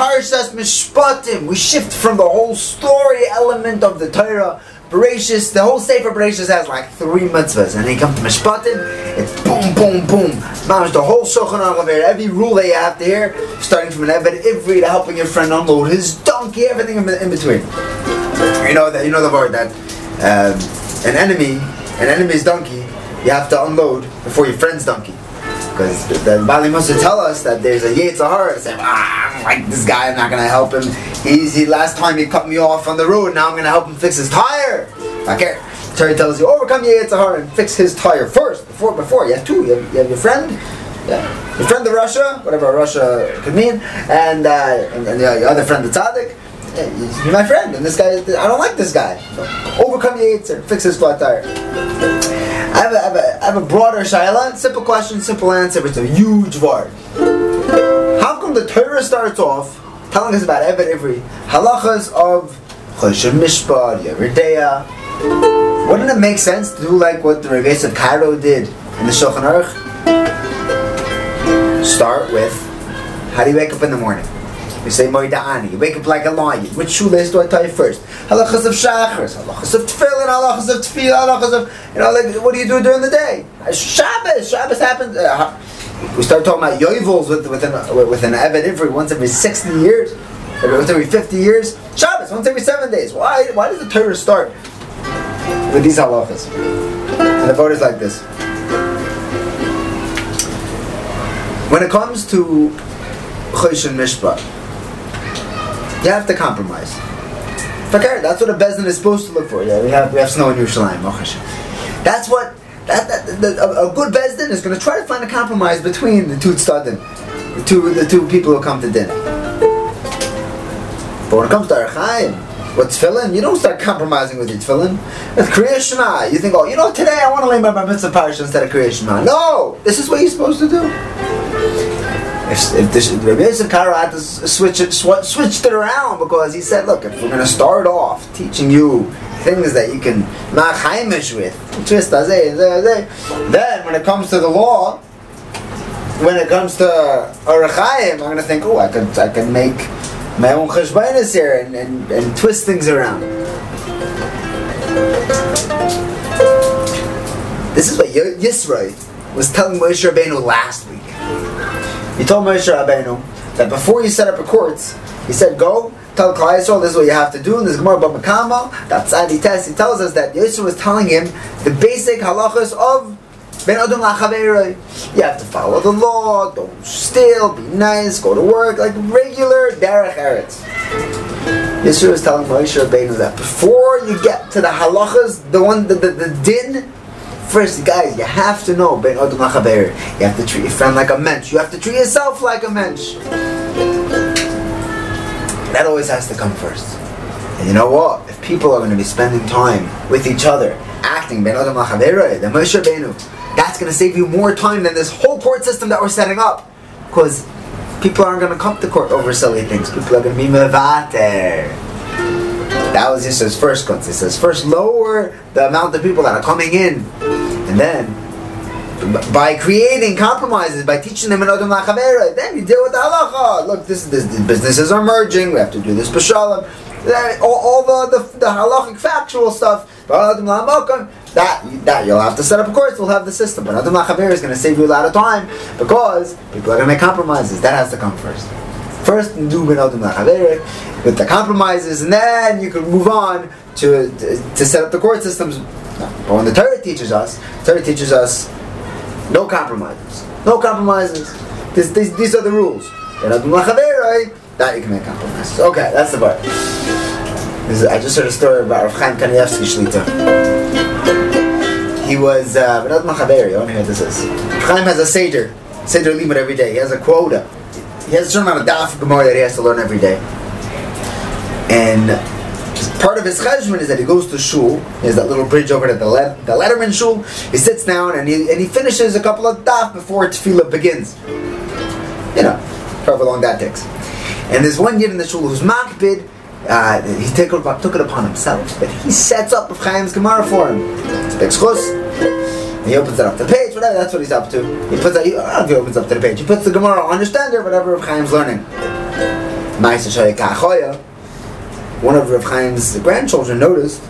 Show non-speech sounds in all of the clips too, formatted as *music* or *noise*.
Parshas Mishpatim. We shift from the whole story element of the Torah. Bereshis, the whole Sefer Bereshis has like three mitzvahs, and then come to Mishpatim, it's boom, boom, boom. Mamish, the whole Shulchan Aruch every rule that you have to hear, starting from an Eved Ivri to helping your friend unload his donkey, everything in, in between. You know that you know the word that um, an enemy, an enemy's donkey, you have to unload before your friend's donkey. Because the Bali must tell us that there's a Yetzirah say, ah, I don't like this guy, I'm not going to help him. He's, he, last time he cut me off on the road, now I'm going to help him fix his tire. I okay. Terry tells you, overcome Yetzirah and fix his tire first, before, before. You have two. You have, you have your friend, yeah. your friend the rasha, whatever rasha could mean, and, uh, and, and your other friend the Tzaddik. Yeah, you're my friend, and this guy, I don't like this guy. So overcome Yetzirah, fix his flat tire. I have, a, I, have a, I have a broader shaila. Simple question, simple answer. It's a huge word. How come the Torah starts off telling us about every, Ivri halachas of Choshen Mishpat, Yeridea? Wouldn't it make sense to do like what the Reves of Karo did in the Shulchan Aruch? Start with how do you wake up in the morning? You say Moida'ani. You wake up like a lion. Which shoelace do I tie first? Halachas of shachars, halachas of tefillin, halachas of tefillah, halachas of you know, like what do you do during the day? Shabbos. Shabbos happens. Uh, we start talking about yoivels with with an with an Ivri once every sixty years, once every fifty years. Shabbos once every seven days. Why? Why does the Torah start with these halachas? And the vote is like this. When it comes to Choshen Mishpat, you have to compromise. Okay, that's what a bezdin is supposed to look for. Yeah, we have we have snow in Yerushalayim. Oh, that's what that, that the, a, a, good bezdin is going to try to find a compromise between the two tzadim, the two the two people who come to dinner. But when it comes to Orach Chaim, what's tefillin? You don't start compromising with your tefillin. It's Kriya. You think, oh, you know, today I want to lay my mitzvah parish instead of Kriya. No, this is what you're supposed to do. If, if this, Rabbi Yosef Karo had to switch it, sw- it around because he said, look, if we're going to start off teaching you things that you can machaimish with, twist then when it comes to the law, when it comes to Orach Chaim, I'm going to think, oh, I could, I could make my own cheshbainis here and, and, and twist things around. This is what Yisro was telling Moshe Rabbeinu last. He told Moshe Rabbeinu that before you set up a courts, he said, go tell Klal Yisrael this is what you have to do. And this Gemara B'Makama, that's Adi Test. He tells us that Yisro was telling him the basic halachas of Ben Adam Lachaveroi. You have to follow the law, don't steal, be nice, go to work, like regular Derech Eretz. Yisro was telling Moshe Rabbeinu that before you get to the halachas, the one, the, the, the din, First, guys, you have to know Ben Adam Lachaber. You have to treat your friend like a mensch. You have to treat yourself like a mensch. That always has to come first. And you know what? If people are going to be spending time with each other, acting Ben Adam Lachaber, then Moshe Benu, that's going to save you more time than this whole court system that we're setting up. Because people aren't going to come to court over silly things. People are going to be mevater. That was just his first cut. He says, first lower the amount of people that are coming in. And then, by creating compromises, by teaching them another machavera, then you deal with the halacha. Look, this, this, this businesses are merging. We have to do this b'shalom. All, all the, the, the halachic factual stuff. That, that you'll have to set up a course, we'll have the system. But Adam Lachaber is going to save you a lot of time because people are going to make compromises. That has to come first. First, do ben Adam Lachaber with the compromises, and then you can move on to, to, to set up the court systems. But when the Torah teaches us, Torah teaches us no compromises. No compromises. This, this, these are the rules. That you can make compromises. Okay, that's the part. Is, I just heard a story about Rav Chaim Kanievsky Shlita. He was uh, Benad Machaveri. I to hear what this is. Rav Chaim has a seder, seder limit every day. He has a quota. He has a certain amount of daf gemara that he has to learn every day. And part of his cheshbon is that he goes to shul. He has that little bridge over to the, Le- the Lederman shul. He sits down and he, and he finishes a couple of daf before tefillah begins. You know, however long that takes. And there's one yid in the shul who's makbid. Uh, he took it, took it upon himself, but he sets up Chaim's Gemara for him. It's big. He opens it up to the page, whatever, that's what he's up to. He puts it, he, I he opens up to the page. He puts the Gemara on the standard, whatever Chaim's learning. One of Rav Chaim's grandchildren noticed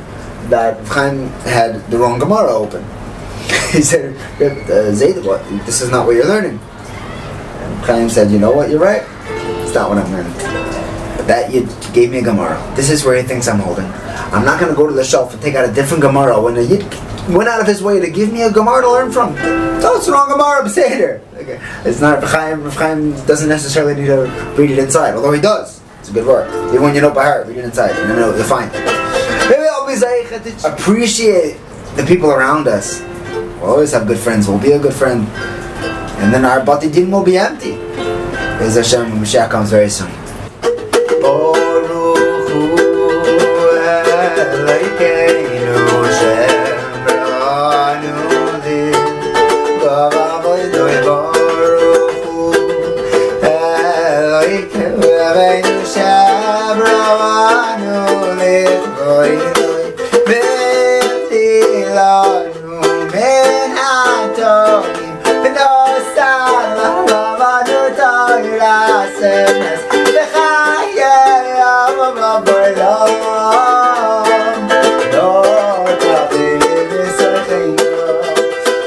that Rav Chaim had the wrong Gemara open. *laughs* he said, uh, Zayd, what, this is not what you're learning. And Chaim said, you know what, you're right. It's not what I'm learning. But that you gave me a Gemara. This is where he thinks I'm holding. I'm not going to go to the shelf and take out a different Gemara when a Yid went out of his way to give me a Gemara to learn from. No, it's the wrong Gemara, Beseder. Okay. It's not, Rav Chaim, Rav Chaim doesn't necessarily need to read it inside, although he does. It's a good word. Even when you know heart. read it inside. You know, you'll find it. Appreciate the people around us. We'll always have good friends. We'll be a good friend. And then our batidin will be empty. Is Hashem, Mashiach comes very soon. Baruch Hu Veinu Shabravanu Liroi Loi Vetilanu Min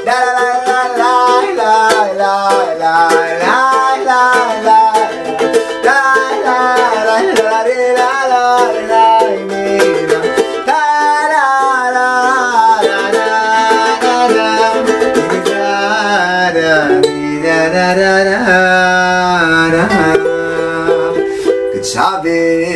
La la la la sabe.